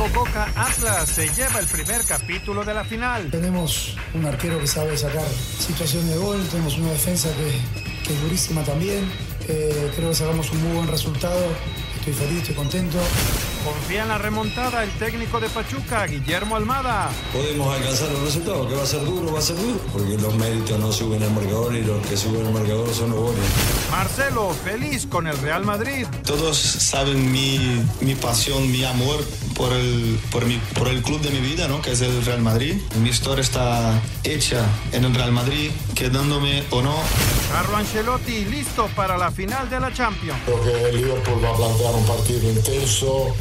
Diego Atlas se lleva el primer capítulo de la final. Tenemos un arquero que sabe sacar situación de gol, tenemos una defensa que, es durísima también. Eh, creo que sacamos un muy buen resultado. Estoy feliz, estoy contento. Confía en la remontada el técnico de Pachuca, Guillermo Almada. Podemos alcanzar los resultados, que va a ser duro, va a ser duro, porque los méritos no suben el marcador y los que suben el marcador son los goles. Marcelo, feliz con el Real Madrid. Todos saben mi, mi pasión, mi amor por el, por, mi, por el club de mi vida, ¿no? que es el Real Madrid. Mi historia está hecha en el Real Madrid, quedándome o no. Carlo Ancelotti, listo para la final de la Champions. Creo que el Liverpool va a plantear un partido intenso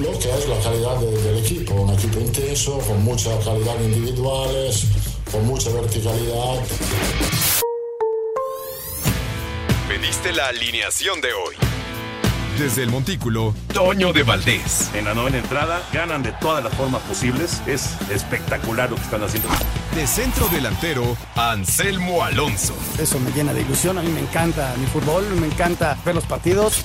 lo que es la calidad del equipo, un equipo intenso, con mucha calidad individuales, con mucha verticalidad. Pediste la alineación de hoy. Desde el Montículo, Toño de Valdés. En la novena entrada ganan de todas las formas posibles. Es espectacular lo que están haciendo. De centro delantero, Anselmo Alonso. Eso me llena de ilusión. A mí me encanta mi fútbol, me encanta ver los partidos.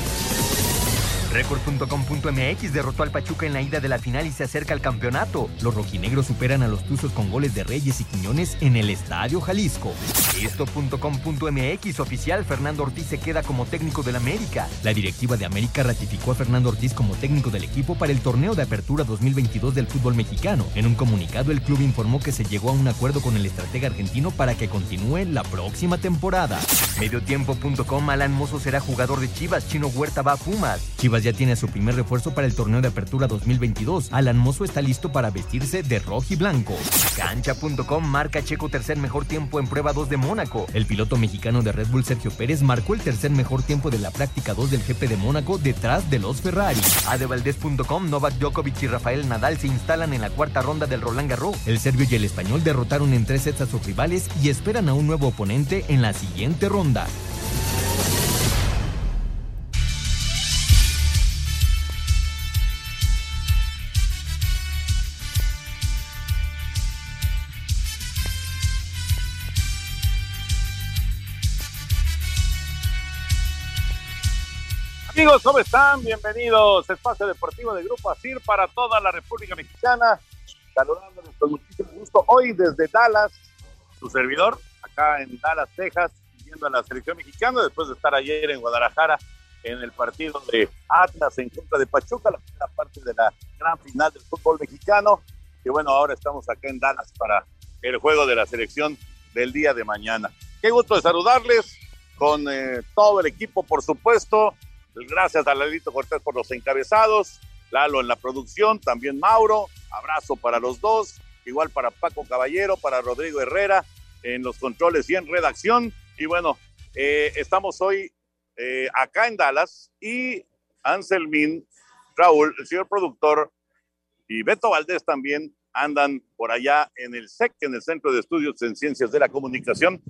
Record.com.mx derrotó al Pachuca en la ida de la final y se acerca al campeonato. Los rojinegros superan a los Tuzos con goles de Reyes y Quiñones en el Estadio Jalisco. Esto.com.mx oficial Fernando Ortiz se queda como técnico del América. La directiva de América ratificó a Fernando Ortiz como técnico del equipo para el torneo de apertura 2022 del fútbol mexicano. En un comunicado el club informó que se llegó a un acuerdo con el estratega argentino para que continúe la próxima temporada. Mediotiempo.com Alan Mozo será jugador de Chivas, Chino Huerta va a Pumas. Chivas ya tiene su primer refuerzo para el torneo de apertura 2022. Alan Mozo está listo para vestirse de rojo y blanco. Cancha.com marca Checo tercer mejor tiempo en prueba 2 de Mónaco. El piloto mexicano de Red Bull Sergio Pérez marcó el tercer mejor tiempo de la práctica 2 del GP de Mónaco detrás de los Ferrari. Adevaldez.com Novak Djokovic y Rafael Nadal se instalan en la cuarta ronda del Roland Garros. El serbio y el español derrotaron en tres sets a sus rivales y esperan a un nuevo oponente en la siguiente ronda. Amigos, ¿cómo están? Bienvenidos Espacio Deportivo de Grupo ASIR para toda la República Mexicana. Saludándoles con muchísimo gusto hoy desde Dallas, su servidor, acá en Dallas, Texas, viendo a la selección mexicana después de estar ayer en Guadalajara en el partido de Atlas en contra de Pachuca, la primera parte de la gran final del fútbol mexicano. Y bueno, ahora estamos acá en Dallas para el juego de la selección del día de mañana. Qué gusto de saludarles con eh, todo el equipo, por supuesto. Gracias a Lalito Cortés por los encabezados, Lalo en la producción, también Mauro, abrazo para los dos, igual para Paco Caballero, para Rodrigo Herrera en los controles y en redacción. Y bueno, eh, estamos hoy eh, acá en Dallas y Anselmín, Raúl, el señor productor y Beto Valdés también andan por allá en el SEC, en el Centro de Estudios en Ciencias de la Comunicación,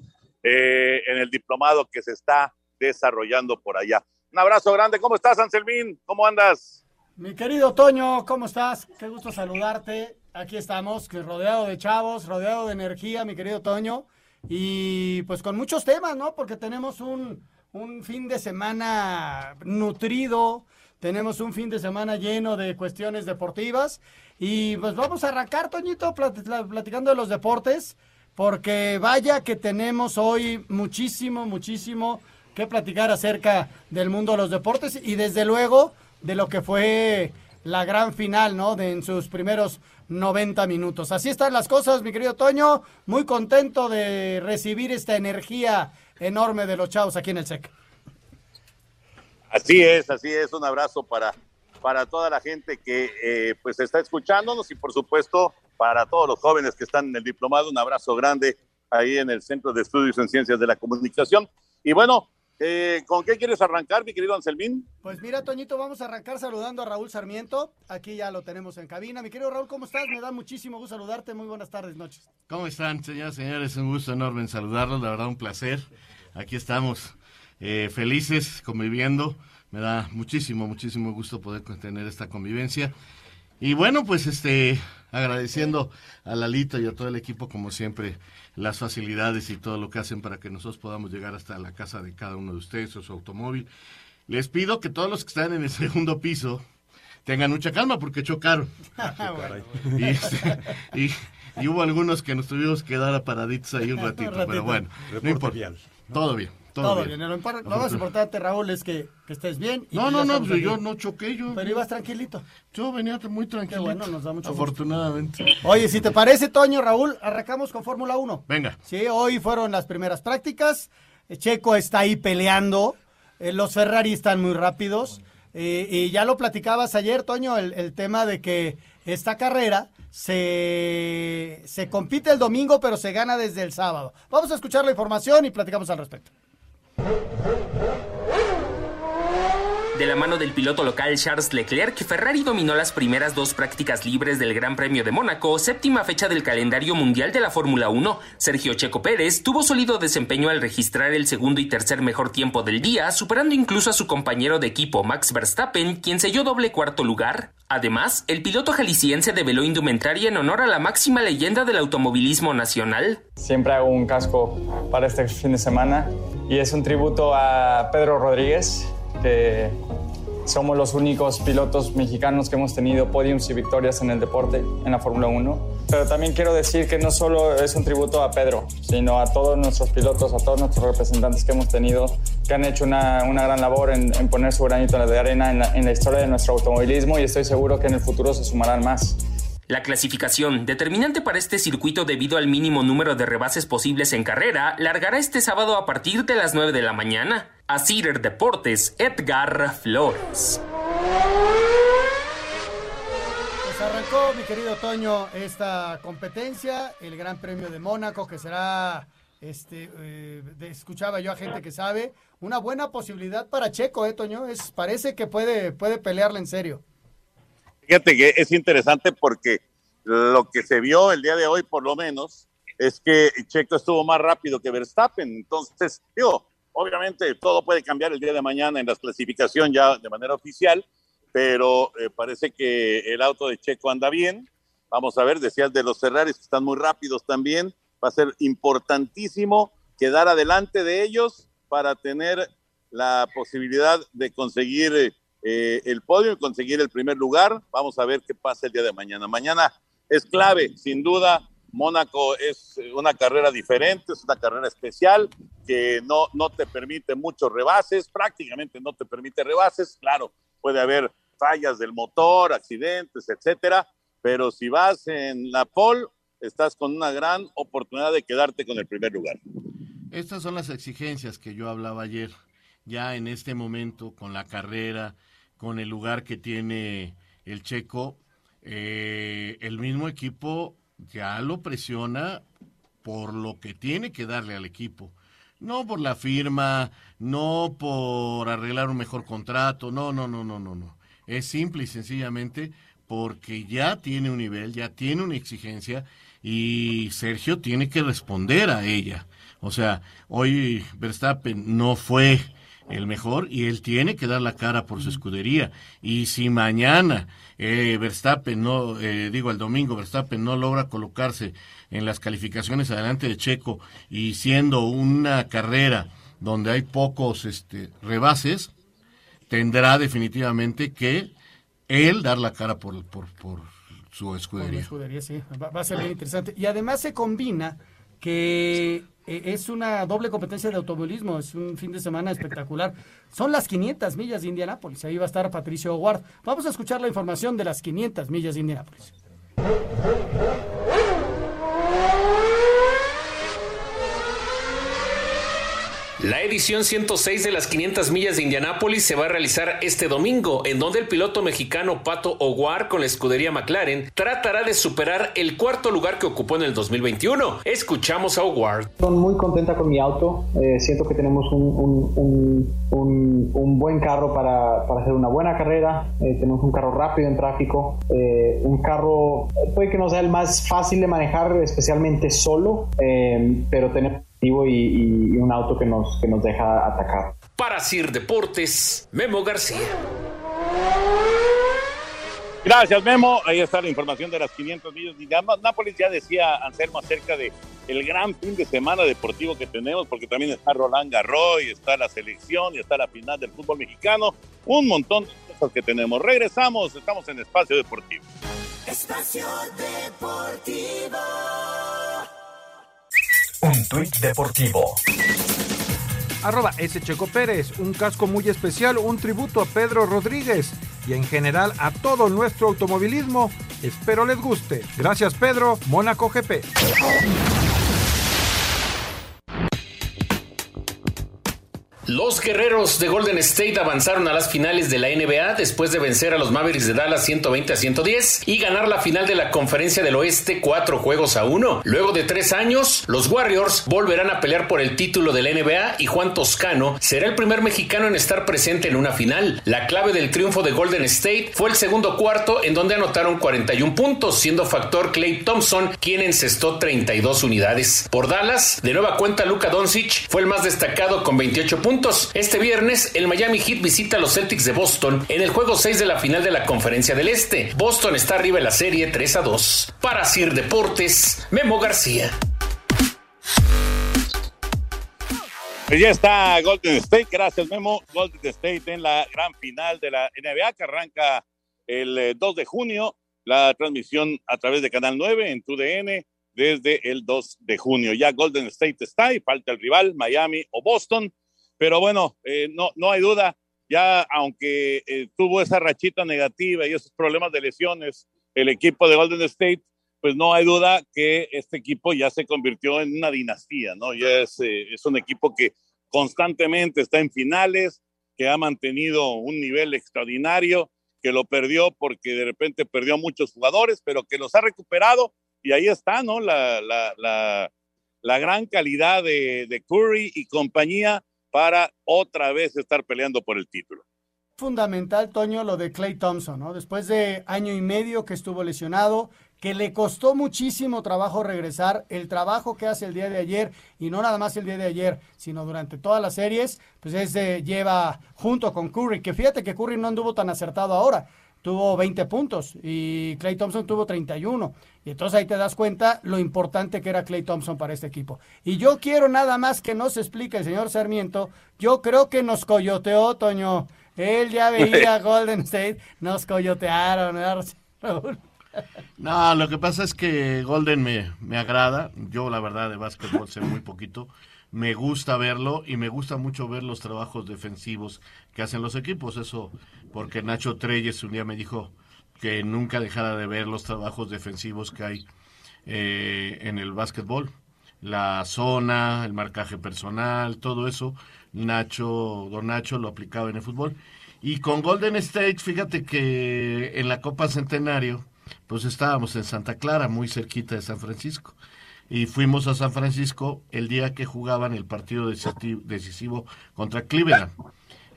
eh, en el diplomado que se está desarrollando por allá. Un abrazo grande. ¿Cómo estás, Anselmín? ¿Cómo andas? Mi querido Toño, ¿cómo estás? Qué gusto saludarte. Aquí estamos, rodeado de chavos, rodeado de energía, mi querido Toño. Y pues con muchos temas, ¿no? Porque tenemos un, un fin de semana nutrido, tenemos un fin de semana lleno de cuestiones deportivas. Y pues vamos a arrancar, Toñito, platicando de los deportes, porque vaya que tenemos hoy muchísimo, muchísimo que platicar acerca del mundo de los deportes y desde luego de lo que fue la gran final, ¿no? De en sus primeros 90 minutos. Así están las cosas, mi querido Toño. Muy contento de recibir esta energía enorme de los chavos aquí en el SEC. Así es, así es. Un abrazo para, para toda la gente que eh, pues está escuchándonos y por supuesto para todos los jóvenes que están en el diplomado. Un abrazo grande ahí en el Centro de Estudios en Ciencias de la Comunicación. Y bueno, eh, ¿Con qué quieres arrancar, mi querido Anselmín? Pues mira, Toñito, vamos a arrancar saludando a Raúl Sarmiento. Aquí ya lo tenemos en cabina. Mi querido Raúl, ¿cómo estás? Me da muchísimo gusto saludarte. Muy buenas tardes, noches. ¿Cómo están, señoras y señores? Un gusto enorme en saludarlos. La verdad, un placer. Aquí estamos eh, felices conviviendo. Me da muchísimo, muchísimo gusto poder tener esta convivencia. Y bueno, pues este, agradeciendo a Lalito y a todo el equipo, como siempre, las facilidades y todo lo que hacen para que nosotros podamos llegar hasta la casa de cada uno de ustedes o su automóvil. Les pido que todos los que están en el segundo piso tengan mucha calma porque chocaron. y, este, y, y, hubo algunos que nos tuvimos que dar a paraditos ahí un ratito, pero bueno, no importa. Todo bien. Todo, bien. Lo, más importante, Raúl, es que, estés bien. no, no, no, pues yo no choqué yo. Pero ibas tranquilito. Yo venía muy tranquilo. bueno, nos da mucho Afortunadamente. Oye, si te parece, Toño, Raúl, arrancamos con Fórmula 1. Venga. Sí, hoy fueron las primeras prácticas. Checo está ahí peleando. Eh, los Ferrari están muy rápidos. Eh, y ya lo platicabas ayer, Toño, el, el tema de que esta carrera se, se compite el domingo, pero se gana desde el sábado. Vamos a escuchar la información y platicamos al respecto. Hup, hup, hup. De la mano del piloto local Charles Leclerc, Ferrari dominó las primeras dos prácticas libres del Gran Premio de Mónaco, séptima fecha del calendario mundial de la Fórmula 1. Sergio Checo Pérez tuvo sólido desempeño al registrar el segundo y tercer mejor tiempo del día, superando incluso a su compañero de equipo Max Verstappen, quien selló doble cuarto lugar. Además, el piloto jalisciense develó indumentaria en honor a la máxima leyenda del automovilismo nacional. Siempre hago un casco para este fin de semana y es un tributo a Pedro Rodríguez, que somos los únicos pilotos mexicanos que hemos tenido podiums y victorias en el deporte, en la Fórmula 1. Pero también quiero decir que no solo es un tributo a Pedro, sino a todos nuestros pilotos, a todos nuestros representantes que hemos tenido, que han hecho una, una gran labor en, en, poner su granito de arena en la, en la historia de nuestro automovilismo y estoy seguro que en el futuro se sumarán más. La clasificación, determinante para este circuito debido al mínimo número de rebases posibles en carrera, largará este sábado a partir de las 9 de la mañana. A Cider Deportes, Edgar Flores. Pues arrancó, mi querido Toño, esta competencia, el Gran Premio de Mónaco, que será, este, eh, escuchaba yo a gente que sabe, una buena posibilidad para Checo, ¿eh, Toño? Es, parece que puede, puede pelearle en serio. Fíjate que es interesante porque lo que se vio el día de hoy, por lo menos, es que Checo estuvo más rápido que Verstappen. Entonces, digo, obviamente todo puede cambiar el día de mañana en la clasificación ya de manera oficial, pero eh, parece que el auto de Checo anda bien. Vamos a ver, decías de los Ferraris que están muy rápidos también. Va a ser importantísimo quedar adelante de ellos para tener la posibilidad de conseguir eh, el podio y conseguir el primer lugar. Vamos a ver qué pasa el día de mañana. Mañana es clave, sin duda. Mónaco es una carrera diferente, es una carrera especial que no, no te permite muchos rebases, prácticamente no te permite rebases. Claro, puede haber fallas del motor, accidentes, etcétera, pero si vas en la pole, estás con una gran oportunidad de quedarte con el primer lugar. Estas son las exigencias que yo hablaba ayer. Ya en este momento, con la carrera, con el lugar que tiene el checo, eh, el mismo equipo ya lo presiona por lo que tiene que darle al equipo. No por la firma, no por arreglar un mejor contrato, no, no, no, no, no, no. Es simple y sencillamente porque ya tiene un nivel, ya tiene una exigencia y Sergio tiene que responder a ella. O sea, hoy Verstappen no fue el mejor y él tiene que dar la cara por su escudería. Y si mañana eh, Verstappen no, eh, digo el domingo, Verstappen no logra colocarse en las calificaciones adelante de Checo y siendo una carrera donde hay pocos este, rebases, tendrá definitivamente que él dar la cara por, por, por su escudería. Por escudería, sí. Va, va a ser bien interesante. Y además se combina que es una doble competencia de automovilismo, es un fin de semana espectacular. Son las 500 millas de Indianápolis, ahí va a estar Patricio Ward. Vamos a escuchar la información de las 500 millas de Indianápolis. La edición 106 de las 500 millas de Indianápolis se va a realizar este domingo, en donde el piloto mexicano Pato O'War con la escudería McLaren tratará de superar el cuarto lugar que ocupó en el 2021. Escuchamos a O'War. Estoy muy contenta con mi auto. Eh, siento que tenemos un, buen carro para, para, hacer una buena carrera. Eh, tenemos un carro rápido en tráfico. Eh, un carro puede que no sea el más fácil de manejar, especialmente solo, pero tenemos y, y, un auto que nos, que nos deja atacar. Para Sir Deportes, Memo García. Gracias, Memo. Ahí está la información de las 500 millas. Nápoles ya decía Anselmo acerca de el gran fin de semana deportivo que tenemos, porque también está Roland Garros, y está la selección, y está la final del fútbol mexicano. Un montón de cosas que tenemos. Regresamos, estamos en Espacio Deportivo. Espacio Deportivo. Tuit deportivo arroba S. Pérez, un casco muy especial, un tributo a Pedro Rodríguez y en general a todo nuestro automovilismo. Espero les guste. Gracias Pedro, Mónaco GP. Los guerreros de Golden State avanzaron a las finales de la NBA después de vencer a los Mavericks de Dallas 120 a 110 y ganar la final de la Conferencia del Oeste cuatro juegos a uno. Luego de tres años, los Warriors volverán a pelear por el título de la NBA y Juan Toscano será el primer mexicano en estar presente en una final. La clave del triunfo de Golden State fue el segundo cuarto en donde anotaron 41 puntos, siendo factor Clay Thompson quien encestó 32 unidades. Por Dallas, de nueva cuenta Luka Doncic fue el más destacado con 28 puntos este viernes, el Miami Heat visita a los Celtics de Boston en el juego 6 de la final de la Conferencia del Este. Boston está arriba en la serie 3 a 2. Para Sir Deportes, Memo García. Pues ya está Golden State, gracias Memo. Golden State en la gran final de la NBA que arranca el 2 eh, de junio. La transmisión a través de Canal 9 en TUDN desde el 2 de junio. Ya Golden State está y falta el rival, Miami o Boston. Pero bueno, eh, no, no hay duda, ya aunque eh, tuvo esa rachita negativa y esos problemas de lesiones, el equipo de Golden State, pues no hay duda que este equipo ya se convirtió en una dinastía, ¿no? Ya es, eh, es un equipo que constantemente está en finales, que ha mantenido un nivel extraordinario, que lo perdió porque de repente perdió muchos jugadores, pero que los ha recuperado y ahí está, ¿no? La, la, la, la gran calidad de, de Curry y compañía para otra vez estar peleando por el título. Fundamental, Toño, lo de Clay Thompson, ¿no? Después de año y medio que estuvo lesionado, que le costó muchísimo trabajo regresar, el trabajo que hace el día de ayer, y no nada más el día de ayer, sino durante todas las series, pues ese lleva junto con Curry, que fíjate que Curry no anduvo tan acertado ahora, tuvo 20 puntos y Clay Thompson tuvo 31. Y entonces ahí te das cuenta lo importante que era Clay Thompson para este equipo. Y yo quiero nada más que nos explique el señor Sarmiento. Yo creo que nos coyoteó, Toño. Él ya veía Golden State, nos coyotearon, No, lo que pasa es que Golden me, me agrada. Yo, la verdad, de básquetbol sé muy poquito me gusta verlo y me gusta mucho ver los trabajos defensivos que hacen los equipos. Eso porque Nacho Treyes un día me dijo que nunca dejara de ver los trabajos defensivos que hay eh, en el básquetbol. La zona, el marcaje personal, todo eso, Nacho, don Nacho lo aplicaba en el fútbol. Y con Golden State, fíjate que en la Copa Centenario, pues estábamos en Santa Clara, muy cerquita de San Francisco y fuimos a San Francisco el día que jugaban el partido decisivo contra Cleveland.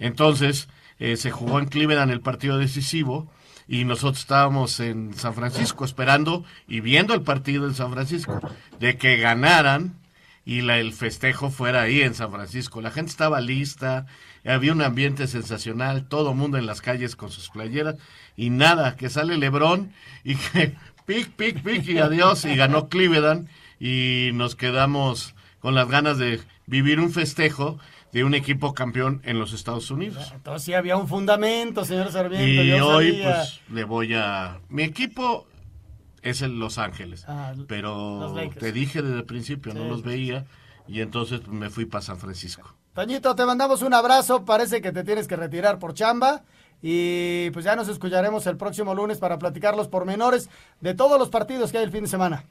Entonces, eh, se jugó en Cleveland el partido decisivo y nosotros estábamos en San Francisco esperando y viendo el partido en San Francisco, de que ganaran y la, el festejo fuera ahí en San Francisco. La gente estaba lista, había un ambiente sensacional, todo mundo en las calles con sus playeras y nada, que sale Lebrón y que pic, pic, pic y adiós y ganó Cleveland y nos quedamos con las ganas de vivir un festejo de un equipo campeón en los Estados Unidos. Entonces sí había un fundamento, señor Sarmiento. Y hoy pues le voy a... Mi equipo es el Los Ángeles, ah, pero te dije desde el principio, no los veía y entonces me fui para San Francisco. Toñito, te mandamos un abrazo, parece que te tienes que retirar por chamba y pues ya nos escucharemos el próximo lunes para platicar los pormenores de todos los partidos que hay el fin de semana.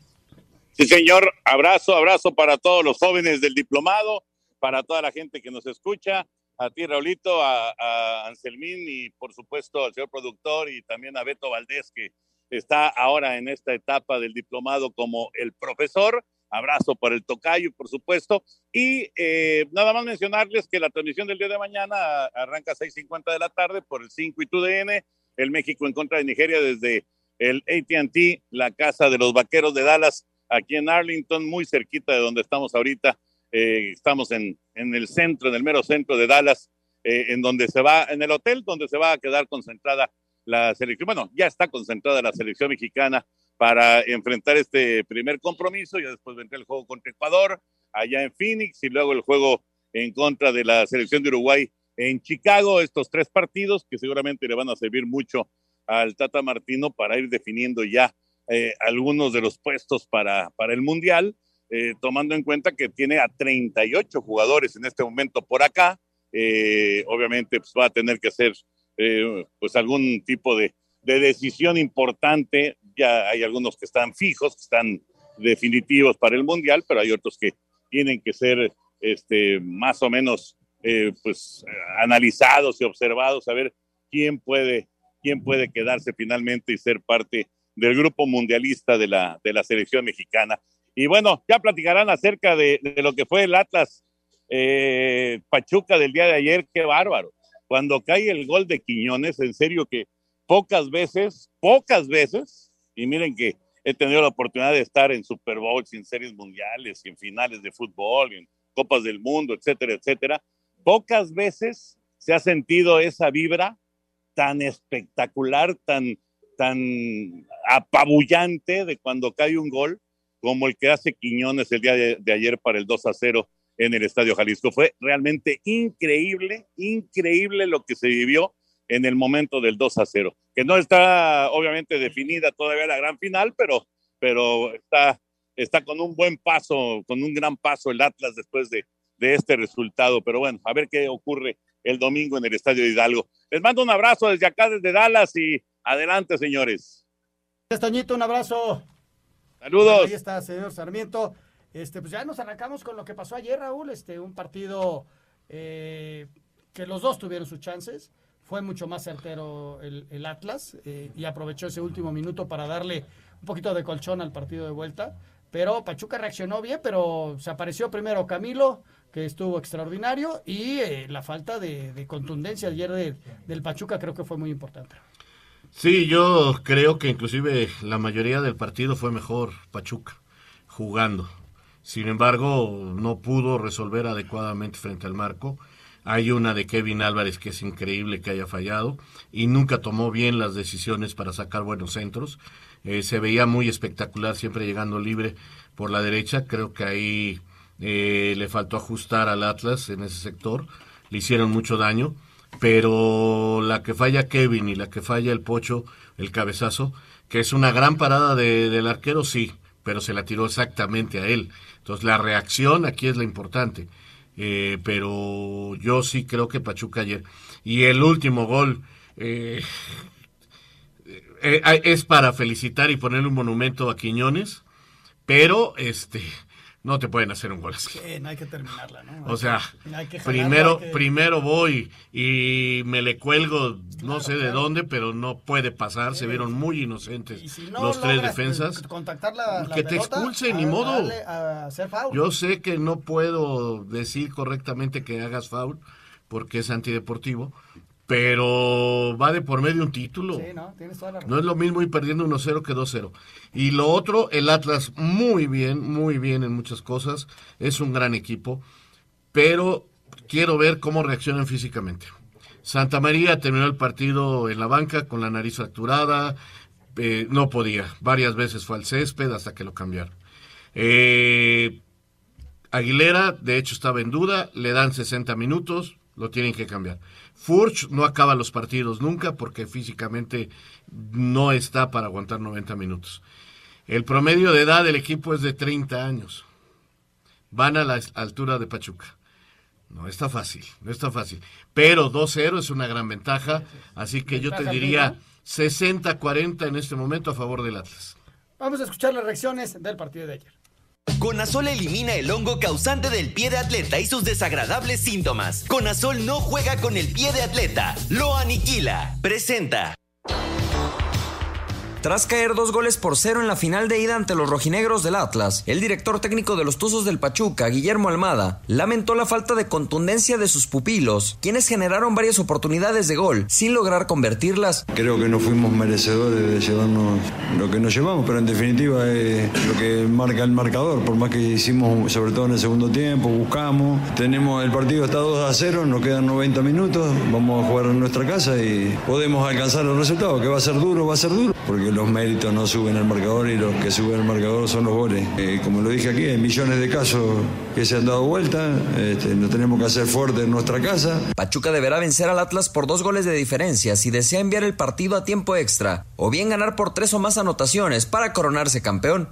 Sí, señor. Abrazo, abrazo para todos los jóvenes del diplomado, para toda la gente que nos escucha, a ti, Raulito, a, Anselmín y por supuesto al señor productor y también a Beto Valdés, que está ahora en esta etapa del diplomado como el profesor. Abrazo por el tocayo, por supuesto. Y eh, nada más mencionarles que la transmisión del día de mañana arranca a 6.50 de la tarde por el 5 y TUDN, el México en contra de Nigeria desde el ATT, la casa de los vaqueros de Dallas aquí en Arlington, muy cerquita de donde estamos ahorita Eh, estamos en, en el centro, en el mero centro de Dallas, eh, en donde se va, en el hotel donde se va a quedar concentrada la selección. Bueno, ya está concentrada la selección mexicana para enfrentar este primer compromiso. Ya después vendrá el juego contra Ecuador, allá en Phoenix, y luego el juego en contra de la selección de Uruguay en Chicago. Estos tres partidos que seguramente le van a servir mucho al Tata Martino para ir definiendo ya eh, algunos de los puestos para, para el Mundial, eh, tomando en cuenta que tiene a 38 jugadores en este momento por acá. Eh, obviamente pues, va a tener que hacer pues algún tipo de, de decisión importante. Ya hay algunos que están fijos, que están definitivos para el Mundial, pero hay otros que tienen que ser este, más o menos pues, analizados y observados, a ver quién puede, quién puede quedarse finalmente y ser parte del grupo mundialista de la, de la selección mexicana. Y bueno, ya platicarán acerca de, lo que fue el Atlas eh, Pachuca del día de ayer, qué bárbaro. Cuando cae el gol de Quiñones, en serio que pocas veces, pocas veces, y miren que he tenido la oportunidad de estar en Super Bowl, en series mundiales, en finales de fútbol, en Copas del Mundo, etcétera, etcétera, pocas veces se ha sentido esa vibra tan espectacular, tan, tan apabullante de cuando cae un gol como el que hace Quiñones el día de, ayer para el 2 a 0 en el Estadio Jalisco. Fue realmente increíble, increíble lo que se vivió en el momento del 2 a 0, que no está obviamente definida todavía la gran final, pero, pero está, está con un buen paso, con un gran paso el Atlas después de, de este resultado. Pero bueno, a ver qué ocurre el domingo en el Estadio Hidalgo. Les mando un abrazo desde acá, desde Dallas y adelante, señores. Toñito, un abrazo. Saludos. Ahí está, señor Sarmiento. Este, pues ya nos arrancamos con lo que pasó ayer, Raúl. Este, un partido eh, que los dos tuvieron sus chances. Fue mucho más certero el, el Atlas eh, y aprovechó ese último minuto para darle un poquito de colchón al partido de vuelta. Pero Pachuca reaccionó bien, pero se apareció primero Camilo, que estuvo extraordinario, y eh, la falta de, de, contundencia ayer de, del Pachuca creo que fue muy importante. Sí, yo creo que inclusive la mayoría del partido fue mejor Pachuca jugando. Sin embargo, no pudo resolver adecuadamente frente al marco. Hay una de Kevin Álvarez que es increíble que haya fallado y nunca tomó bien las decisiones para sacar buenos centros. Eh, se veía muy espectacular siempre llegando libre por la derecha. Creo que ahí eh, le faltó ajustar al Atlas en ese sector. Le hicieron mucho daño pero la que falla Kevin y la que falla el Pocho, el cabezazo, que es una gran parada de, del arquero, sí, pero se la tiró exactamente a él. Entonces la reacción aquí es la importante. Eh, pero yo sí creo que Pachuca ayer. Y el último gol eh, eh, es para felicitar y ponerle un monumento a Quiñones, pero este no te pueden hacer un gol así. Sí, no hay que terminarla, ¿no? O sea, que primero, que... primero voy y me le cuelgo, no sé de dónde, pero no puede pasar. Se vieron muy inocentes si no los tres defensas. contactar la, la que te expulsen, a- ni modo. a hacer foul. Yo sé que no puedo decir correctamente que hagas foul porque es antideportivo, pero va de por medio un título. Sí, no, tienes toda la razón. No es lo mismo ir perdiendo 1-0 que 2-0. Y lo otro, el Atlas muy bien, muy bien en muchas cosas. Es un gran equipo, pero quiero ver cómo reaccionan físicamente. Santa María terminó el partido en la banca con la nariz fracturada, eh, no podía. Varias veces fue al césped hasta que lo cambiaron. Eh, Aguilera, de hecho, estaba en duda, le dan 60 minutos, lo tienen que cambiar. Furch no acaba los partidos nunca porque físicamente no está para aguantar 90 minutos. El promedio de edad del equipo es de 30 años. Van a la altura de Pachuca. No está fácil, no está fácil. Pero 2-0 es una gran ventaja, así que yo te diría mínima. 60-40 en este momento a favor del Atlas. Vamos a escuchar las reacciones del partido de ayer. Conazol elimina el hongo causante del pie de atleta y sus desagradables síntomas. Conazol no juega con el pie de atleta, lo aniquila. Presenta. Tras caer dos goles por cero en la final de ida ante los rojinegros del Atlas, el director técnico de los Tuzos del Pachuca, Guillermo Almada, lamentó la falta de contundencia de sus pupilos, quienes generaron varias oportunidades de gol sin lograr convertirlas. Creo que no fuimos merecedores de llevarnos lo que nos llevamos, pero en definitiva es lo que marca el marcador, por más que hicimos, sobre todo en el segundo tiempo, buscamos, tenemos el partido está 2 a 0, nos quedan 90 minutos, vamos a jugar en nuestra casa y podemos alcanzar el resultado, que va a ser duro, va a ser duro, porque los méritos no suben al marcador y los que suben al marcador son los goles. Eh, como lo dije aquí, hay millones de casos que se han dado vuelta, este, nos tenemos que hacer fuerte en nuestra casa. Pachuca deberá vencer al Atlas por dos goles de diferencia si desea enviar el partido a tiempo extra, o bien ganar por tres o más anotaciones para coronarse campeón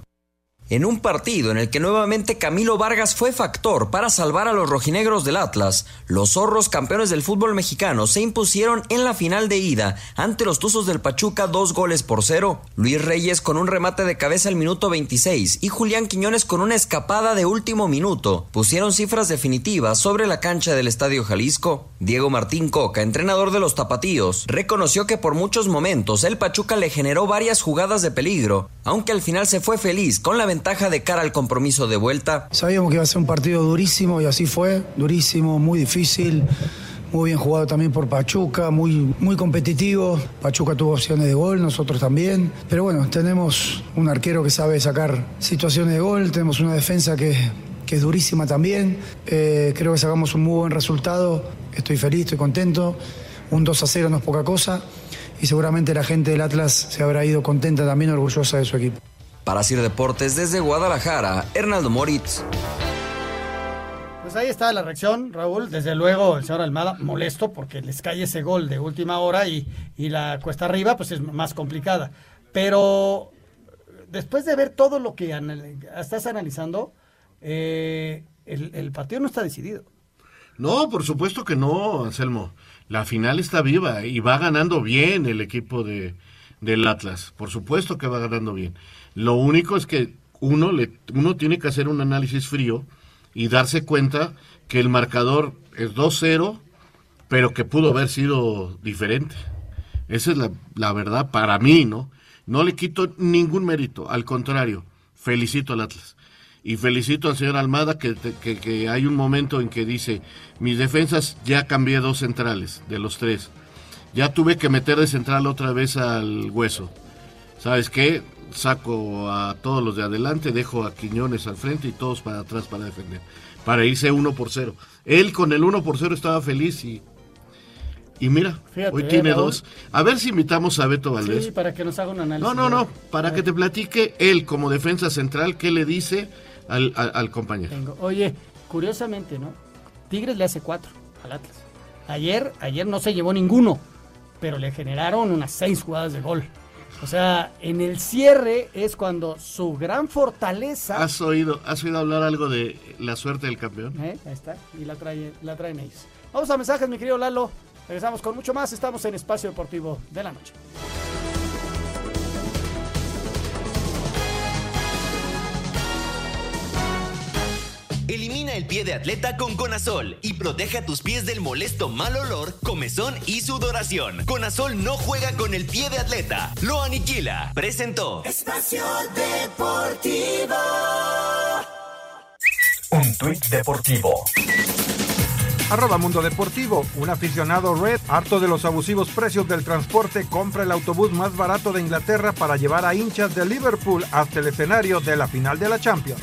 en un partido en el que nuevamente Camilo Vargas fue factor para salvar a los rojinegros del Atlas, los zorros campeones del fútbol mexicano se impusieron en la final de ida ante los Tuzos del Pachuca dos goles por cero. Luis Reyes con un remate de cabeza al minuto 26 y Julián Quiñones con una escapada de último minuto pusieron cifras definitivas sobre la cancha del Estadio Jalisco. Diego Martín Coca, entrenador de los Tapatíos, reconoció que por muchos momentos el Pachuca le generó varias jugadas de peligro, aunque al final se fue feliz con la ventaja de cara al compromiso de vuelta. Sabíamos que iba a ser un partido durísimo y así fue, durísimo, muy difícil. Muy bien jugado también por Pachuca, muy, muy competitivo. Pachuca tuvo opciones de gol, nosotros también. Pero bueno, tenemos un arquero que sabe sacar situaciones de gol, tenemos una defensa que, que es durísima también. Eh, creo que sacamos un muy buen resultado. Estoy feliz, estoy contento. Un 2 a 0 no es poca cosa. Y seguramente la gente del Atlas se habrá ido contenta también, orgullosa de su equipo. Para Sir Deportes desde Guadalajara, Hernaldo Moritz. Pues ahí está la reacción, Raúl. Desde luego, el señor Almada molesto porque les cae ese gol de última hora y, y la cuesta arriba pues es más complicada. Pero después de ver todo lo que estás analizando, eh, el, el partido no está decidido. No, por supuesto que no, Anselmo. La final está viva y va ganando bien el equipo de, del Atlas. Por supuesto que va ganando bien. Lo único es que uno, le, uno tiene que hacer un análisis frío y darse cuenta que el marcador es 2-0, pero que pudo haber sido diferente. Esa es la, la, verdad para mí, ¿no? No le quito ningún mérito, al contrario, felicito al Atlas. Y felicito al señor Almada que, que, que hay un momento en que dice, mis defensas ya cambié dos centrales de los tres. Ya tuve que meter de central otra vez al hueso. ¿Sabes qué? Saco a todos los de adelante, dejo a Quiñones al frente y todos para atrás para defender, para irse uno por cero. Él con el uno por cero estaba feliz y, y mira, hoy tiene dos. A ver si invitamos a Beto Valdés. Sí, para que nos haga un análisis. No, no, no, para que te platique él como defensa central, qué le dice al, al, al compañero. Oye, curiosamente, ¿no? Tigres le hace cuatro al Atlas. Ayer, ayer no se llevó ninguno, pero le generaron unas seis jugadas de gol. O sea, en el cierre es cuando su gran fortaleza. ¿Has oído, has oído hablar algo de la suerte del campeón? ¿Eh? Ahí está, y la, trae, la traen ellos. Vamos a mensajes, mi querido Lalo. Regresamos con mucho más. Estamos en Espacio Deportivo de la Noche. Elimina el pie de atleta con Conazol y protege a tus pies del molesto mal olor, comezón y sudoración. Conazol no juega con el pie de atleta, lo aniquila. Presentó Espacio Deportivo. Un tuit deportivo. Arroba Mundo Deportivo, un aficionado red, harto de los abusivos precios del transporte, compra el autobús más barato de Inglaterra para llevar a hinchas de Liverpool hasta el escenario de la final de la Champions.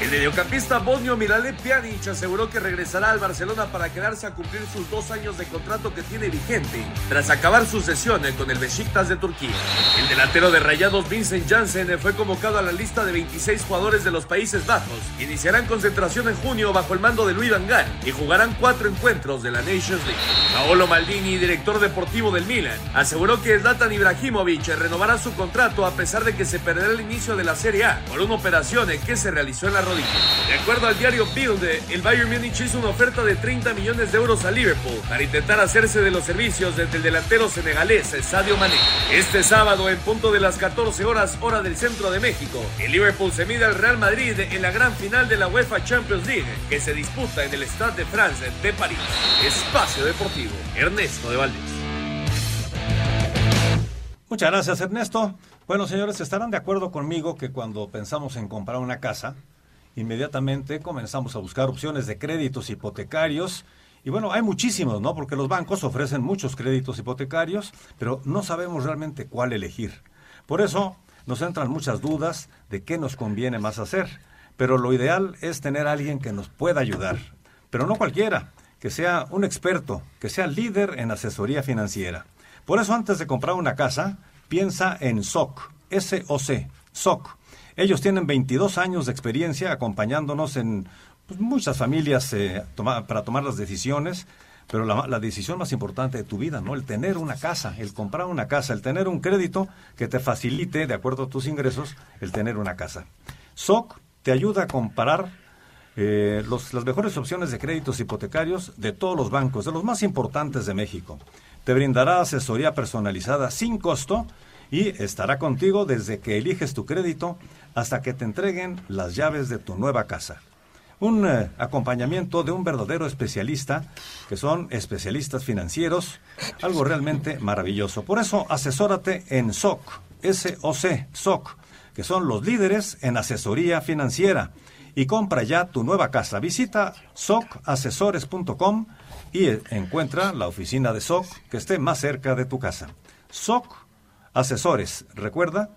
El mediocampista bosnio Miralem Pjanic aseguró que regresará al Barcelona para quedarse a cumplir sus dos años de contrato que tiene vigente tras acabar su sesión con el Besiktas de Turquía. El delantero de Rayados Vincent Janssen fue convocado a la lista de 26 jugadores de los Países Bajos. Iniciarán concentración en junio bajo el mando de Luis Van Gaal y jugarán cuatro encuentros de la Nations League. Paolo Maldini, director deportivo del Milan, aseguró que Zlatan Ibrahimovic renovará su contrato a pesar de que se perderá el inicio de la Serie A por una operación que se realizó en la De acuerdo al diario Bild, el Bayern Múnich hizo una oferta de 30 millones de euros a Liverpool para intentar hacerse de los servicios desde el delantero senegalés Sadio Mané. Este sábado, en punto de las 14 horas hora del centro de México, el Liverpool se mide al Real Madrid en la gran final de la UEFA Champions League que se disputa en el Stade de France de París. Espacio Deportivo, Ernesto de Valdés. Muchas gracias, Ernesto. Bueno, señores, estarán de acuerdo conmigo que cuando pensamos en comprar una casa, inmediatamente comenzamos a buscar opciones de créditos hipotecarios. Y bueno, hay muchísimos, ¿no? Porque los bancos ofrecen muchos créditos hipotecarios, pero no sabemos realmente cuál elegir. Por eso nos entran muchas dudas de qué nos conviene más hacer. Pero lo ideal es tener alguien que nos pueda ayudar. Pero no cualquiera, que sea un experto, que sea líder en asesoría financiera. Por eso antes de comprar una casa, piensa en SOC, S-O-C, SOC. Ellos tienen 22 años de experiencia acompañándonos en pues, muchas familias eh, para tomar las decisiones, pero la, decisión más importante de tu vida, ¿no? El tener una casa, el comprar una casa, el tener un crédito que te facilite, de acuerdo a tus ingresos, el tener una casa. SOC te ayuda a comparar eh, las mejores opciones de créditos hipotecarios de todos los bancos, de los más importantes de México. Te brindará asesoría personalizada sin costo y estará contigo desde que eliges tu crédito hasta que te entreguen las llaves de tu nueva casa. Un eh, acompañamiento de un verdadero especialista, que son especialistas financieros, algo realmente maravilloso. Por eso, asesórate en SOC, S-O-C, SOC, que son los líderes en asesoría financiera. Y compra ya tu nueva casa. Visita socasesores.com y encuentra la oficina de SOC que esté más cerca de tu casa. SOC Asesores. Recuerda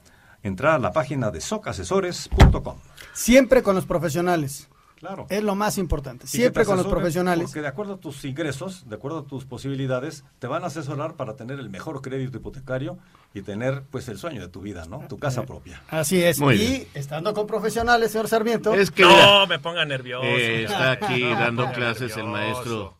entrar a la página de socasesores.com. Siempre con los profesionales. Claro. Es lo más importante. Siempre con los profesionales. Porque de acuerdo a tus ingresos, de acuerdo a tus posibilidades, te van a asesorar para tener el mejor crédito hipotecario y tener pues el sueño de tu vida, ¿no? Tu casa propia. Así es. Muy y bien. estando con profesionales, señor Sarmiento. Es que no mira, me ponga nervioso. eh, está aquí dando clases el nervioso. maestro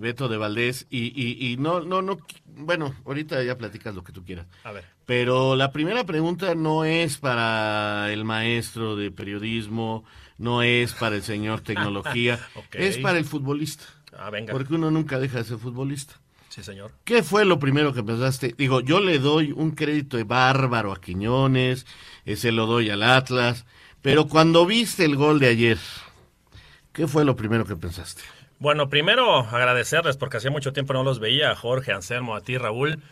Beto de Valdés y, y, y no, no, no, bueno, ahorita ya platicas lo que tú quieras. A ver. Pero la primera pregunta no es para el maestro de periodismo, no es para el señor tecnología, es para el futbolista. Ah, venga. Porque uno nunca deja de ser futbolista. Sí, señor. ¿Qué fue lo primero que pensaste? Digo, yo le doy un crédito de bárbaro a Quiñones, ese lo doy al Atlas, pero cuando viste el gol de ayer, ¿qué fue lo primero que pensaste? Bueno, primero agradecerles porque hacía mucho tiempo no los veía, Jorge, Anselmo, a ti, Raúl.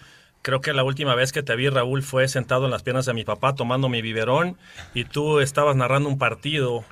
Creo que la última vez que te vi, Raúl, fue sentado en las piernas de mi papá tomando mi biberón y tú estabas narrando un partido.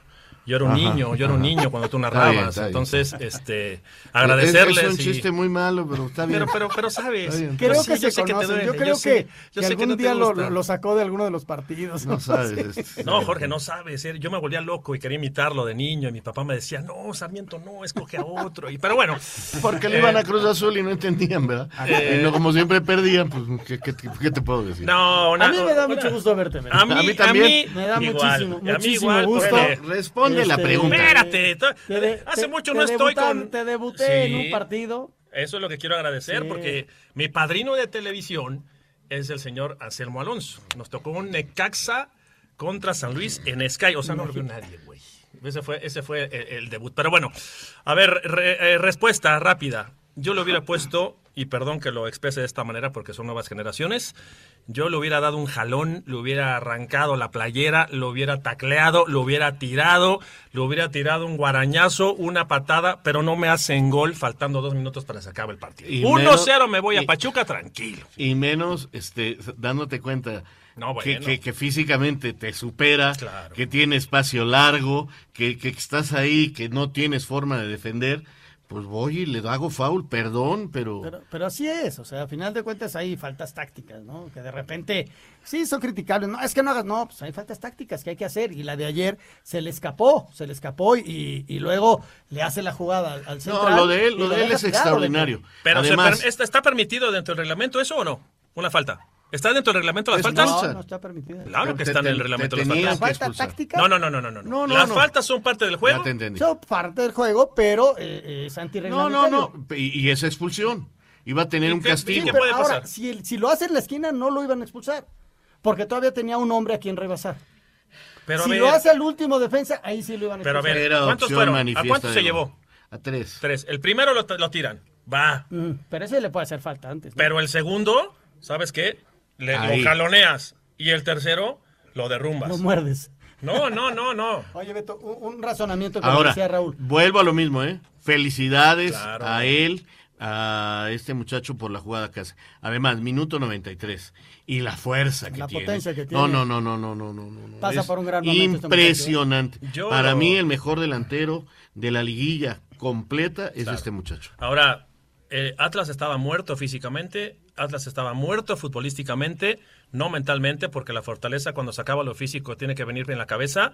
Yo era un Ajá, niño, yo era un ajá. niño cuando tú Está narrabas. bien, está bien. Entonces, este, agradecerles. Es, es un y- chiste muy malo, pero está bien. Pero, pero, pero sabes. Está. Creo que yo se sé que te conocen. duele, yo creo que, algún no día lo, lo sacó de alguno de los partidos. No sé. sabes. No, Jorge, no sabes. eh, Yo me volvía loco y quería imitarlo de niño y mi papá me decía, no, Sarmiento, no, escoge a otro. Y, pero bueno. Porque le eh, iban a Cruz Azul y no entendían, ¿verdad? Eh, y no, como siempre perdían, pues, ¿qué, qué, qué te puedo decir? No, una- a mí me da una- mucho gusto verte. A mí, A mí también. Me da igual, muchísimo, muchísimo gusto. Responde la Este, pregunta. Espérate, Te hace te- mucho te no estoy debutan- con... Te debuté en un partido. Eso es lo que quiero agradecer Sí. porque mi padrino de televisión es el señor Anselmo Alonso. Nos tocó un Necaxa contra San Luis en Sky. O sea, no lo vio nadie, güey. Ese fue, ese fue el, el debut. Pero bueno, a ver, re- eh, respuesta rápida. Yo le hubiera puesto, y perdón que lo exprese de esta manera porque son nuevas generaciones, yo le hubiera dado un jalón, le hubiera arrancado la playera, lo hubiera tacleado, lo hubiera tirado, le hubiera tirado un guarañazo, una patada, pero no me hacen gol faltando dos minutos para que se acabe el partido. Y 1-0 menos- me voy a y- Pachuca tranquilo. Y menos este, dándote cuenta No, que, bueno. que- que físicamente te supera, Claro. que tiene espacio largo, que, que estás ahí, que no tienes forma de defender. Pues voy y le hago foul, perdón, pero... Pero, pero así es, o sea, a final de cuentas hay faltas tácticas, ¿no? Que de repente, sí, son criticables, no, es que no hagas, no, pues hay faltas tácticas que hay que hacer, y la de ayer se le escapó, se le escapó, y, y luego le hace la jugada al, al central. lo de él- lo de él es tirado, extraordinario. Pero se Además- per- ¿está, está permitido dentro del reglamento eso o no? Una falta. ¿Está dentro del reglamento las Es faltas? No, no está. Claro que está en te- el te reglamento las faltas. ¿Falta expulsar. táctica? No, no, no, no, no, no. No, no, Las no. faltas son parte del juego. Ya te entendí. Son parte del juego, pero eh, eh, es No, antirreglamentario. no, no. Y, y esa expulsión. Iba a tener ¿Y un castigo. qué pero puede ahora, pasar? si, si lo hace en la esquina, no lo iban a expulsar. Porque todavía tenía un hombre a quien rebasar. Pero si ver- lo hace el último defensa, ahí sí lo iban a Pero a ver, expulsar. ¿cuántos fueron? ¿A cuántos se llevó? A tres. Tres. El primero lo, lo tiran. Va. Mm, pero ese le puede hacer falta antes. ¿no? Pero el segundo, ¿sabes qué? Le, Ahí. lo jaloneas. Y el tercero, lo derrumbas. Lo muerdes. No, no, no, no. Oye, Beto, un, un razonamiento que Ahora, decía Raúl. vuelvo a lo mismo, ¿eh? Felicidades Claro. a él, a este muchacho por la jugada que hace. Además, minuto 93. Y la fuerza que La tiene. potencia que No, tiene. no, no, no, no, no, no. no. Pasa Es por un gran momento este muchacho, ¿eh? Impresionante. Yo Para mí, el mejor delantero de la liguilla completa es Claro. este muchacho. Ahora, eh, Atlas estaba muerto físicamente, Atlas estaba muerto futbolísticamente, no mentalmente, porque la fortaleza cuando se acaba lo físico tiene que venir en la cabeza.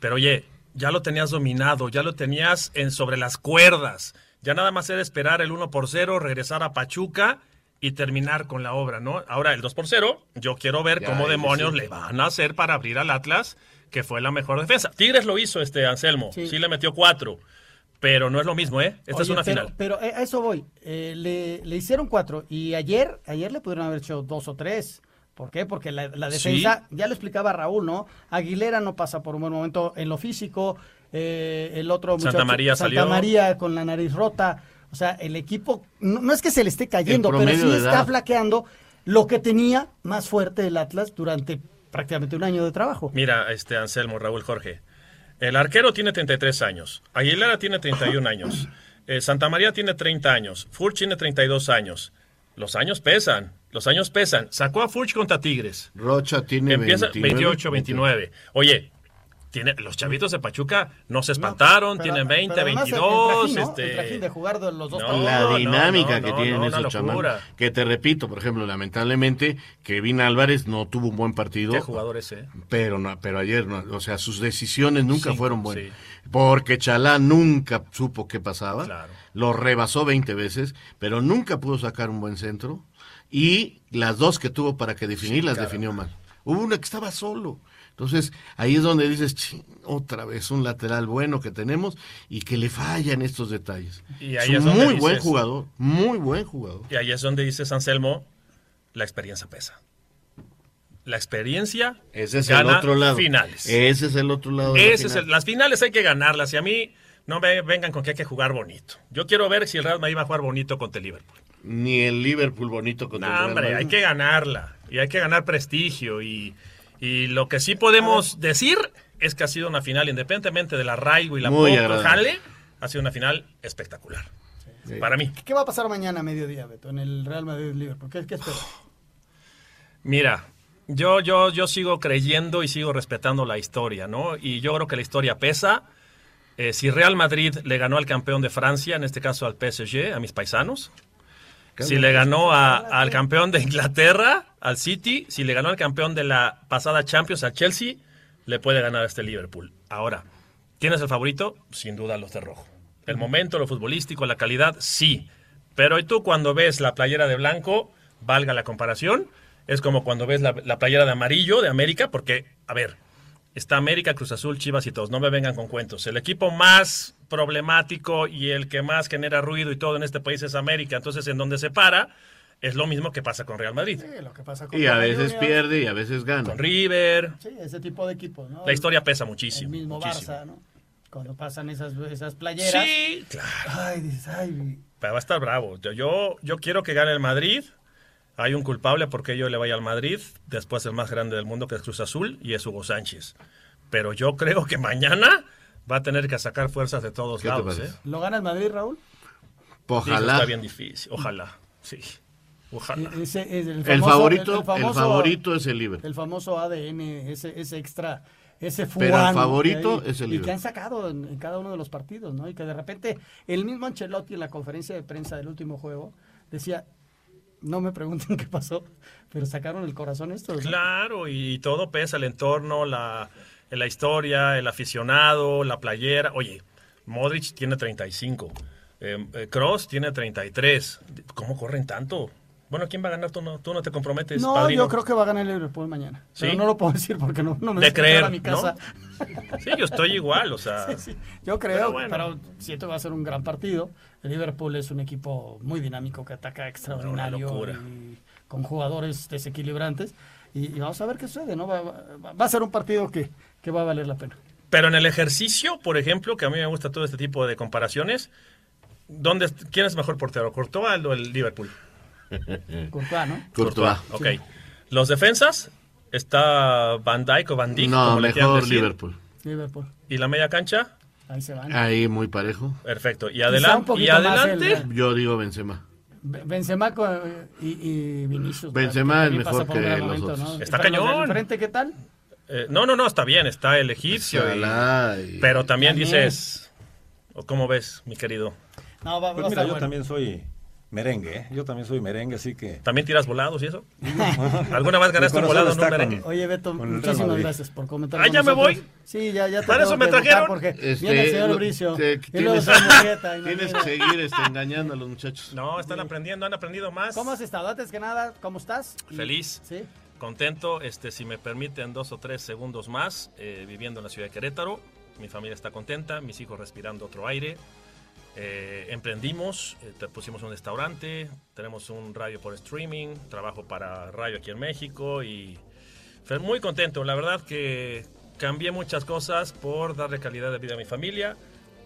Pero oye, ya lo tenías dominado, ya lo tenías en sobre las cuerdas. Ya nada más era esperar el 1 por 0, regresar a Pachuca y terminar con la obra, ¿no? Ahora el 2 por 0, yo quiero ver Ya, cómo demonios sí. le van a hacer para abrir al Atlas, que fue la mejor defensa. Tigres lo hizo este Anselmo, Sí. sí, le metió cuatro, pero no es lo mismo, ¿eh? Esta es una pero, final. Pero a eso voy. Eh, le, le hicieron cuatro y ayer, ayer le pudieron haber hecho dos o tres. ¿Por qué? Porque la, la defensa, ya lo explicaba Raúl, ¿no? Aguilera no pasa por un buen momento en lo físico. eh, el otro Santa muchacho, María Santa salió. María con la nariz rota. O sea, el equipo, no, no es que se le esté cayendo, pero sí está edad. flaqueando lo que tenía más fuerte el Atlas durante prácticamente un año de trabajo. Mira, este Anselmo, Raúl Jorge. El arquero tiene 33 años. Aguilera tiene 31 años. eh, Santa María tiene 30 años. Furch tiene 32 años. Los años pesan. Los años pesan. Sacó a Furch contra Tigres. Rocha tiene Empieza 29, 28, 29. Oye, tiene, los chavitos de Pachuca no se espantaron. Pero- tienen 20, pero además el 22. trajín, ¿no? este... El trajín de jugar de los dos No, partidos. la dinámica no, que no, tienen no, esos locura. Que te repito, por ejemplo, lamentablemente, Kevin Álvarez no tuvo un buen partido. Qué jugador ese. Pero no, pero ayer no, o sea, sus decisiones nunca fueron buenas. sí. Porque Chalá nunca supo qué pasaba. Claro. Lo rebasó 20 veces, pero nunca pudo sacar un buen centro. Y las dos que tuvo para que definir, las definió mal. Hubo una que estaba solo. Entonces, ahí es donde dices, "Chin, otra vez un lateral bueno que tenemos y que le fallan estos detalles. Y ahí es un muy buen dices- jugador, muy buen jugador. Y ahí es donde dice Anselmo, la experiencia pesa. La experiencia Ese es gana el otro lado. finales. Ese es el otro lado. la Ese es el- las finales hay que ganarlas. Y a mí no me vengan con que hay que jugar bonito. Yo quiero ver si el Real Madrid va a jugar bonito contra el Liverpool. Ni el Liverpool bonito contra No, el Real hombre, Madrid. hay que ganarla. Y hay que ganar prestigio. Y, y lo que sí podemos decir es que ha sido una final, independientemente del arraigo y la Muy poco agradable. jale, ha sido una final espectacular. Para mí. ¿Qué va a pasar mañana a mediodía, Beto, en el Real Madrid-Liverpool? ¿Qué, qué esperas? Mira, yo, yo, yo sigo creyendo y sigo respetando la historia, ¿no? Y yo creo que la historia pesa. Eh, si Real Madrid le ganó al campeón de Francia, en este caso al PSG, a mis paisanos, si le ganó a- al campeón de Inglaterra, al City, si le ganó al campeón de la pasada Champions, al Chelsea, le puede ganar a este Liverpool. Ahora, ¿quién es el favorito? Sin duda los de rojo. El momento, lo futbolístico, la calidad, sí. Pero ¿y tú cuando ves la playera de blanco, valga la comparación, es como cuando ves la, la playera de amarillo de América, porque, a ver, está América, Cruz Azul, Chivas y todos, no me vengan con cuentos. El equipo más problemático y el que más genera ruido y todo en este país es América. Entonces, en donde se para, es lo mismo que pasa con Real Madrid. Sí, lo que pasa con Y a veces pierde y a veces gana. Con River. Sí, ese tipo de equipos, ¿no? La historia pesa El muchísimo. mismo muchísimo. Barça, ¿no? Cuando pasan esas, esas playeras. Sí, claro. Ay, dices, ay. Pero va a estar bravo. Yo, yo, yo quiero que gane el Madrid. Hay un culpable porque yo le vaya al Madrid. Después el más grande del mundo que es Cruz Azul y es Hugo Sánchez. Pero yo creo que mañana va a tener que sacar fuerzas de todos ¿Qué te lados. ¿eh? ¿Lo gana el Madrid, Raúl? Digo, Ojalá. Está bien difícil. Ojalá. Sí. Ojalá. E- ese el, favorito, el famoso- el favorito es el Liverpool. El famoso ADN, ese, ese extra, ese Pero el favorito hay, es el Y que han sacado en, en cada uno de los partidos, ¿no? Y que de repente el mismo Ancelotti en la conferencia de prensa del último juego decía, no me pregunten qué pasó, pero sacaron el corazón estos. ¿no? Claro, y todo pesa, el entorno, la, la historia, el aficionado, la playera. Oye, Modric tiene 35, eh, eh, Kroos tiene 33. ¿Cómo corren tanto? Bueno, ¿quién va a ganar? Tú no, tú no te comprometes, No, padrino. yo creo que va a ganar el Liverpool mañana. ¿Sí? Pero no lo puedo decir porque no, no me De creer, a mi casa. Sí, yo estoy igual, o sea. Sí, sí. Yo creo, Pero pero, bueno. siento que va a ser un gran partido. El Liverpool es un equipo muy dinámico que ataca extraordinario y con jugadores desequilibrantes. Y, y vamos a ver qué sucede, ¿no? Va, va- va a ser un partido que, que va a valer la pena. Pero en el ejercicio, por ejemplo, que a mí me gusta todo este tipo de comparaciones, ¿dónde, ¿quién es mejor portero, Courtois o el Liverpool? Courtois, ¿no? Courtois. Ok. Los defensas, está Van Dijk o Van Dijk, No, como mejor. Liverpool. Liverpool. ¿Y la media cancha? Ahí se van. Ahí muy parejo. Perfecto. Y, adelan- adelante, el- Yo digo Benzema. Be- Benzema con- y, y Vinicius. Benzema es mejor que los momento, otros. ¿no? Está cañón. frente qué tal? eh, no, no, no, está bien, está el egipcio. y- pero también, También. dices, ¿o ¿cómo ves, mi querido? No, va, Pues a mira, yo bueno. también soy merengue, ¿eh? Yo también soy merengue, así que... ¿También tiras volados y eso? ¿Alguna vez ganaste un volado en un merengue? con- Oye, Beto, muchísimas gracias por comentar. Ah, ¿ya me voy? Sí, ya, ya te ¿Para eso me trajeron? Porque Este, viene el señor lo- Bricio. te- y luego tienes, que seguir este, engañando a los muchachos. No, están aprendiendo, han aprendido más. ¿Cómo has estado? Antes que nada, ¿cómo estás? Feliz. Sí. Contento, este, si me permiten dos o tres segundos más, eh, viviendo en la ciudad de Querétaro. Mi familia está contenta, mis hijos respirando otro aire. Eh, emprendimos, eh, pusimos un restaurante, tenemos un radio por streaming, trabajo para radio aquí en México y fe- muy contento. La verdad que cambié muchas cosas por darle calidad de vida a mi familia,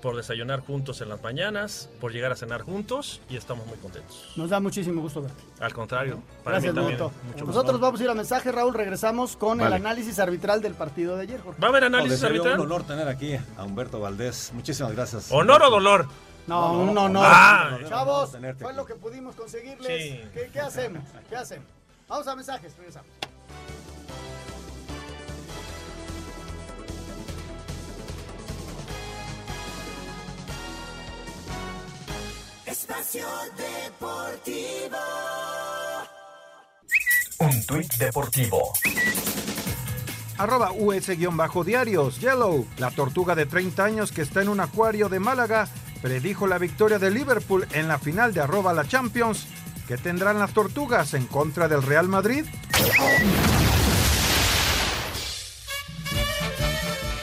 por desayunar juntos en las mañanas, por llegar a cenar juntos y estamos muy contentos. Nos da muchísimo gusto verte. Al contrario, para Gracias, mí también. Mucho gusto. Nosotros vamos a ir a mensaje, Raúl. Regresamos con el Vale. análisis arbitral del partido de ayer, Jorge. ¿Va a haber análisis dio arbitral? un honor tener aquí a Humberto Valdés. Muchísimas gracias. ¿Honor o dolor? No, No, un no, honor. Ah, Chavos, fue lo que pudimos conseguirles. Sí. ¿Qué, qué hacemos? ¿Qué hacemos? Vamos a mensajes, regresamos. Espacio Deportivo. Un tuit deportivo. Arroba US-diarios. Yellow, la tortuga de 30 años que está en un acuario de Málaga, predijo la victoria de Liverpool en la final de arroba la Champions. ¿Qué tendrán las tortugas en contra del Real Madrid?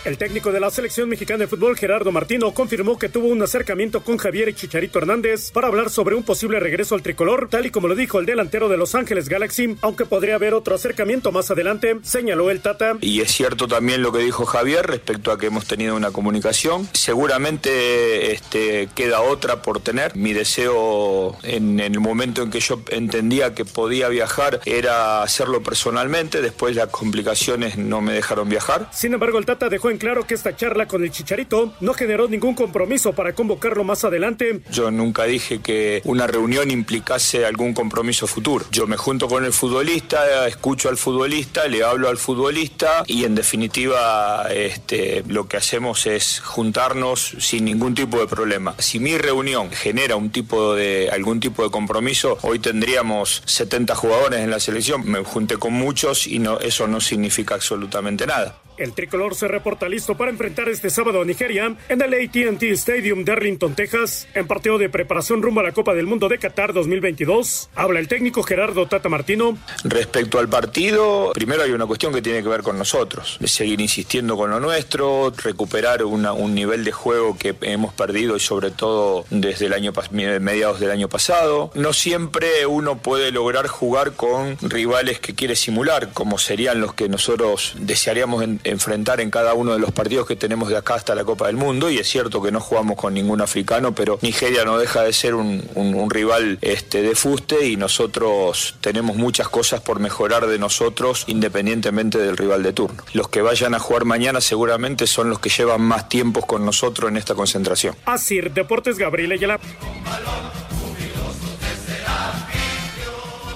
El técnico de la selección mexicana de fútbol, Gerardo Martino, confirmó que tuvo un acercamiento con Javier Chicharito Hernández para hablar sobre un posible regreso al tricolor, tal y como lo dijo el delantero de Los Ángeles Galaxy, aunque podría haber otro acercamiento más adelante, señaló el Tata. Y es cierto también lo que dijo Javier respecto a que hemos tenido una comunicación. Seguramente este, queda otra por tener. Mi deseo en, en el momento en que yo entendía que podía viajar era hacerlo personalmente. Después las complicaciones no me dejaron viajar. Sin embargo, el Tata dejó en claro que esta charla con el Chicharito no generó ningún compromiso para convocarlo más adelante. Yo nunca dije que una reunión implicase algún compromiso futuro. Yo me junto con el futbolista, escucho al futbolista, le hablo al futbolista y en definitiva este, lo que hacemos es juntarnos sin ningún tipo de problema. Si mi reunión genera un tipo de, algún tipo de compromiso, hoy tendríamos 70 jugadores en la selección, me junté con muchos y no, eso no significa absolutamente nada. El tricolor se reporta listo para enfrentar este sábado a Nigeria en el ATT Stadium de Arlington, Texas, en partido de preparación rumbo a la Copa del Mundo de Qatar 2022. Habla el técnico Gerardo Tata Martino. Respecto al partido, primero hay una cuestión que tiene que ver con nosotros, seguir insistiendo con lo nuestro, recuperar un nivel de juego que hemos perdido y sobre todo desde el año mediados del año pasado. No siempre uno puede lograr jugar con rivales que quiere simular, como serían los que nosotros desearíamos en- enfrentar en cada uno de los partidos que tenemos de acá hasta la Copa del Mundo. Y es cierto que no jugamos con ningún africano, pero Nigeria no deja de ser un, un- un rival este, de fuste y nosotros tenemos muchas cosas por mejorar de nosotros independientemente del rival de turno. Los que vayan a jugar mañana seguramente son los que llevan más tiempos con nosotros en esta concentración. Asir Deportes Gabriel Ayala.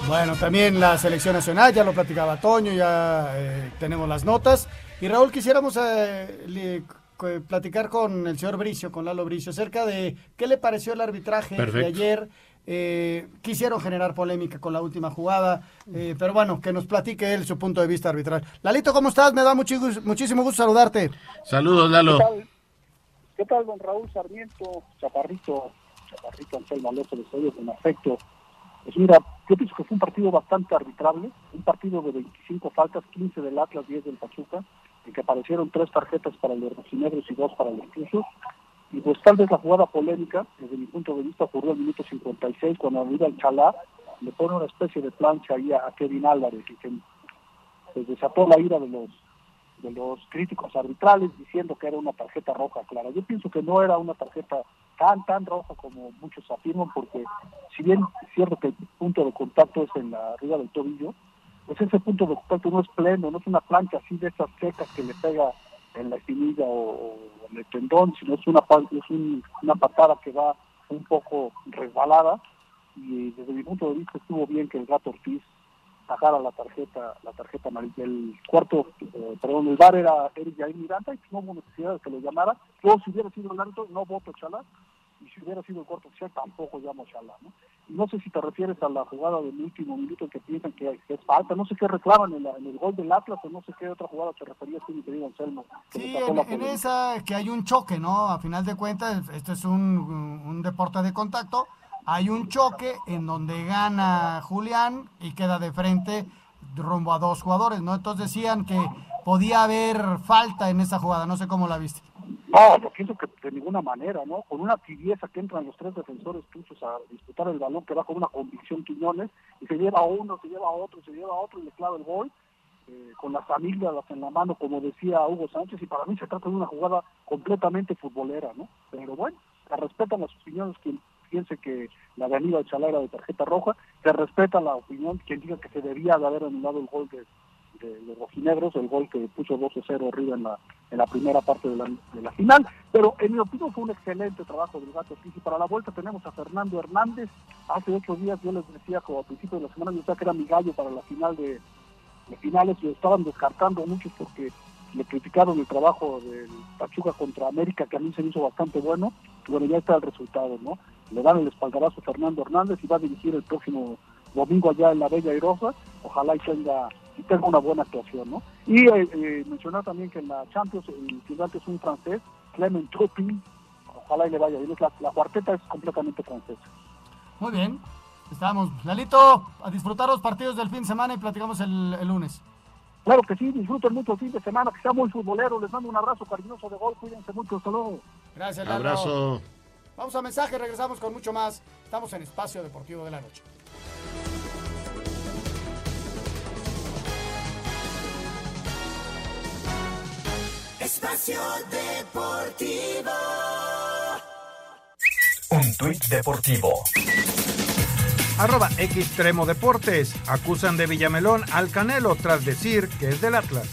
Bueno, también la selección nacional, ya lo platicaba Toño, ya eh, tenemos las notas. Y Raúl, quisiéramos eh, co- platicar con el señor Bricio, con Lalo Bricio, acerca de qué le pareció el arbitraje de ayer. Eh, quisieron generar polémica con la última jugada, eh, pero bueno, que nos platique él su punto de vista arbitral. Lalito, ¿cómo estás? Me da muchi- muchísimo gusto saludarte. Saludos, Lalo. ¿Qué tal? ¿Qué tal, don Raúl Sarmiento, Chaparrito, Chaparrito Anselmo Alonso de Estudios, con afecto? Pues mira, yo pienso que fue un partido bastante arbitrable, un partido de 25 faltas, 15 del Atlas, 10 del Pachuca, en que aparecieron tres tarjetas para los rojinegros y dos para los tuzos. Y pues tal vez la jugada polémica, desde mi punto de vista, ocurrió al minuto 56, cuando arriba el Chalá le pone una especie de plancha ahí a, a Kevin Álvarez y que pues, desató la ira de los de los críticos arbitrales diciendo que era una tarjeta roja clara. Yo pienso que no era una tarjeta tan, tan roja como muchos afirman, porque si bien es cierto que el punto de contacto es en la arriba del tobillo, pues ese punto de contacto no es pleno, no es una plancha así de esas secas que le pega en la espinilla o, en el tendón, sino es una, es una patada que va un poco resbalada y desde mi punto de vista estuvo bien que el gato Ortiz sacara la tarjeta la tarjeta amarilla. El cuarto, eh, perdón, el bar era Eric Jair Miranda y no hubo necesidad de que lo llamara. Yo si hubiera sido el árbitro no voto Chalá y si hubiera sido el cuarto oficial tampoco llamo Chalá. ¿no? Y no sé si te refieres a la jugada del último minuto que piensan que, es falta, no sé qué reclaman en, en, el gol del Atlas o no sé qué otra jugada te referías tú, mi querido Anselmo. Sí, en, en esa que hay un choque, ¿no? A final de cuentas, esto es un, un deporte de contacto hay un choque en donde gana Julián y queda de frente rumbo a dos jugadores, ¿no? Entonces decían que podía haber falta en esa jugada, no sé cómo la viste. No, lo pienso que de ninguna manera, ¿no? Con una tibieza que entran los tres defensores tuyos a disputar el balón, que va con una convicción Quiñones, y se lleva a uno, se lleva a otro, se lleva a otro y le clava el gol, eh, con las amígdalas en la mano, como decía Hugo Sánchez, y para mí se trata de una jugada completamente futbolera, ¿no? Pero bueno, se respetan las opiniones quien piense que la de Aníbal de tarjeta roja, se respeta la opinión quien diga que se debía de haber anulado el gol de, de, rojinegros, el gol que puso 12-0 arriba en la, en la primera parte de la, de la final, pero en mi opinión fue un excelente trabajo del Gato y para la vuelta tenemos a Fernando Hernández, hace ocho días yo les decía como a principios de la semana, yo decía que era mi gallo para la final de, de finales, y lo estaban descartando muchos porque le criticaron el trabajo del Pachuca contra América, que a mí se hizo bastante bueno, bueno, ya está el resultado, ¿no? Le dan el espaldarazo a Fernando Hernández y va a dirigir el próximo domingo allá en la Bella Rosa, ojalá y tenga, y tenga una buena actuación, ¿no? Y eh, eh, mencionar también que en la Champions el gigante es un francés, Clement Turpin, ojalá y le vaya bien, la, la cuarteta es completamente francesa. Muy bien, estamos. Lalito, a disfrutar los partidos del fin de semana y platicamos el, el lunes. Claro que sí, disfruten mucho el fin de semana, que sea muy futbolero. Les mando un abrazo cariñoso de gol, cuídense mucho, hasta luego. Gracias, Lalo. Abrazo. Vamos a mensaje, regresamos con mucho más. Estamos en Espacio Deportivo de la Noche. Espacio Deportivo. Un tuit deportivo arroba Xtremo Deportes. Acusan de Villamelón al Canelo tras decir que es del Atlas.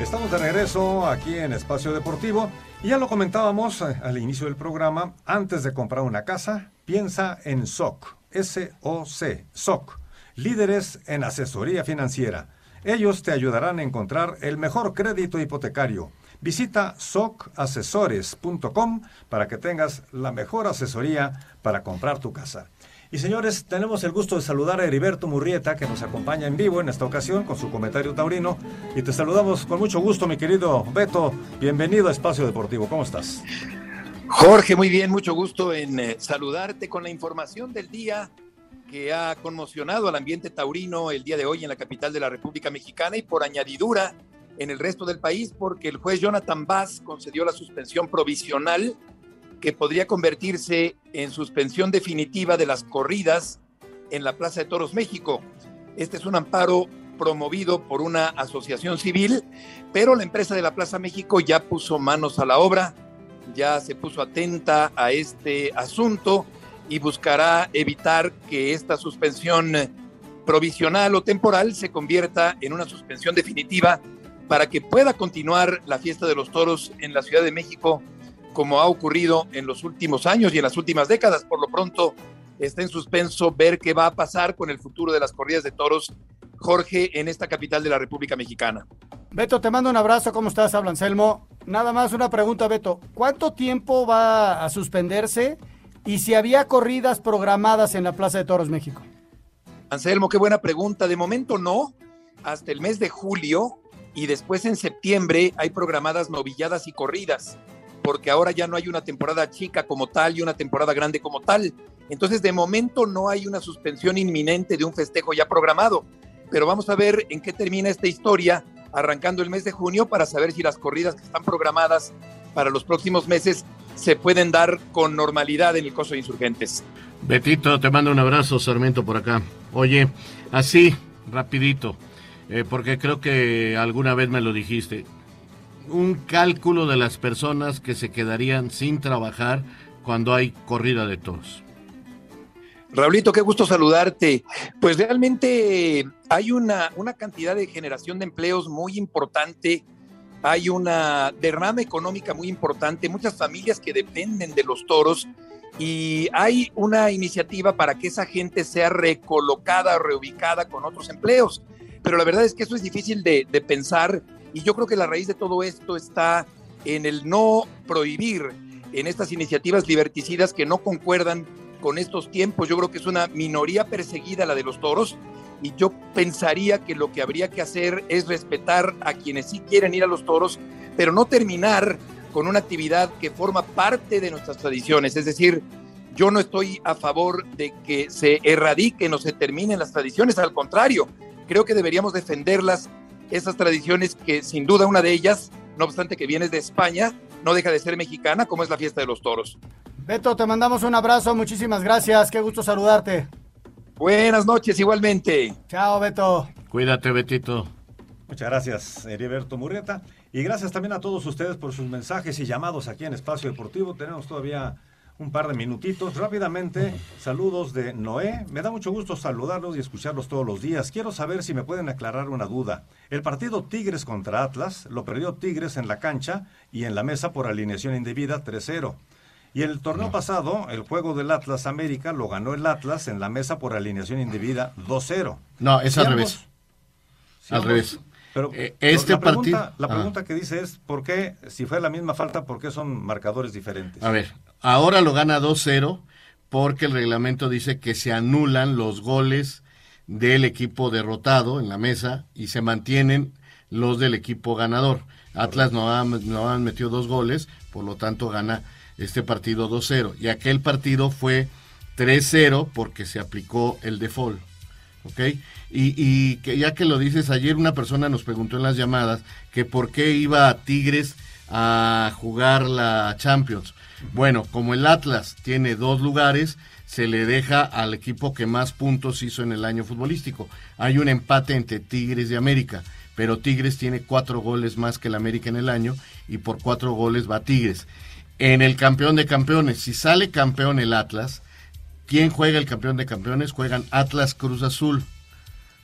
Estamos de regreso aquí en Espacio Deportivo y ya lo comentábamos eh, al inicio del programa. Antes de comprar una casa, piensa en SOC, S-O-C, SOC, líderes en asesoría financiera ellos te ayudarán a encontrar el mejor crédito hipotecario. Visita socasesores.com para que tengas la mejor asesoría para comprar tu casa. Y señores, tenemos el gusto de saludar a Heriberto Murrieta, que nos acompaña en vivo en esta ocasión con su comentario taurino. Y te saludamos con mucho gusto, mi querido Beto. Bienvenido a Espacio Deportivo. ¿Cómo estás? Jorge, muy bien, mucho gusto en eh, saludarte con la información del día que ha conmocionado al ambiente taurino el día de hoy en la capital de la República Mexicana y por añadidura en el resto del país porque el juez Jonathan Bass concedió la suspensión provisional que podría convertirse en suspensión definitiva de las corridas en la Plaza de Toros México. Este es un amparo promovido por una asociación civil, pero la empresa de la Plaza México ya puso manos a la obra, ya se puso atenta a este asunto y buscará evitar que esta suspensión provisional o temporal se convierta en una suspensión definitiva para que pueda continuar la fiesta de los toros en la Ciudad de México como ha ocurrido en los últimos años y en las últimas décadas. Por lo pronto está en suspenso ver qué va a pasar con el futuro de las corridas de toros, Jorge, en esta capital de la República Mexicana. Beto, te mando un abrazo, ¿cómo estás? Habla Anselmo. Nada más una pregunta, Beto. ¿Cuánto tiempo va a suspenderse? y si había corridas programadas en la Plaza de Toros México. Anselmo, qué buena pregunta. De momento no, hasta el mes de julio y después en septiembre hay programadas novilladas y corridas, porque ahora ya no hay una temporada chica como tal y una temporada grande como tal. Entonces, de momento no hay una suspensión inminente de un festejo ya programado, pero vamos a ver en qué termina esta historia arrancando el mes de junio para saber si las corridas que están programadas para los próximos meses se pueden dar con normalidad en el coso de insurgentes. Betito, te mando un abrazo, Sarmiento, por acá. Oye, así, rapidito, eh, porque creo que alguna vez me lo dijiste. Un cálculo de las personas que se quedarían sin trabajar cuando hay corrida de toros. Raulito, qué gusto saludarte. Pues realmente hay una, una cantidad de generación de empleos muy importante, hay una derrama económica muy importante, muchas familias que dependen de los toros y hay una iniciativa para que esa gente sea recolocada, reubicada con otros empleos. Pero la verdad es que eso es difícil de, de pensar y yo creo que la raíz de todo esto está en el no prohibir en estas iniciativas liberticidas que no concuerdan con estos tiempos. Yo creo que es una minoría perseguida la de los toros y yo pensaría que lo que habría que hacer es respetar a quienes sí quieren ir a los toros, pero no terminar con una actividad que forma parte de nuestras tradiciones. Es decir, yo no estoy a favor de que se erradiquen o se terminen las tradiciones, al contrario, creo que deberíamos defenderlas, esas tradiciones que sin duda una de ellas, no obstante que vienes de España, no deja de ser mexicana, como es la fiesta de los toros. Beto, te mandamos un abrazo, muchísimas gracias, qué gusto saludarte. Buenas noches, igualmente. Chao, Beto. Cuídate, Betito. Muchas gracias, Heriberto Murrieta. Y gracias también a todos ustedes por sus mensajes y llamados aquí en Espacio Deportivo. Tenemos todavía un par de minutitos. Rápidamente, saludos de Noé. Me da mucho gusto saludarlos y escucharlos todos los días. Quiero saber si me pueden aclarar una duda. El partido Tigres contra Atlas lo perdió Tigres en la cancha y en la mesa por alineación indebida 3-0. Y el torneo pasado, el juego del Atlas América lo ganó el Atlas en la mesa por alineación indebida 2-0. No, es al revés. Al revés. Pero Eh, pero este la pregunta, partido- la Ah. pregunta que dice es, ¿por qué, si fue la misma falta, por qué son marcadores diferentes? A ver, ahora lo gana 2-0 porque el reglamento dice que se anulan los goles del equipo derrotado en la mesa y se mantienen los del equipo ganador. Atlas no ha, no han metido dos goles, por lo tanto gana este partido 2-0. Y aquel partido fue 3-0 porque se aplicó el default. ¿ok? Y, y que ya que lo dices, ayer una persona nos preguntó en las llamadas que por qué iba a Tigres a jugar la Champions. Bueno, como el Atlas tiene dos lugares, se le deja al equipo que más puntos hizo en el año futbolístico. Hay un empate entre Tigres y América, pero Tigres tiene cuatro goles más que el América en el año y por cuatro goles va Tigres. En el campeón de campeones, si sale campeón el Atlas, ¿quién juega el campeón de campeones? Juegan Atlas Cruz Azul.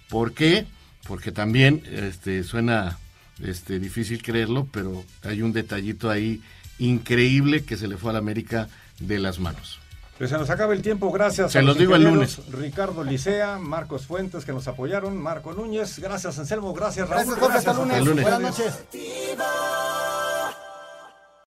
¿Por qué? Porque también este, suena este, difícil creerlo, pero hay un detallito ahí increíble que se le fue al América de las manos. Pues se nos acaba el tiempo, gracias Se a los digo el ingenieros Ricardo Licea, Marcos Fuentes que nos apoyaron, Marco Núñez, gracias Anselmo, gracias Raúl. Gracias, Jorge, hasta a lunes. todos Buenas noches.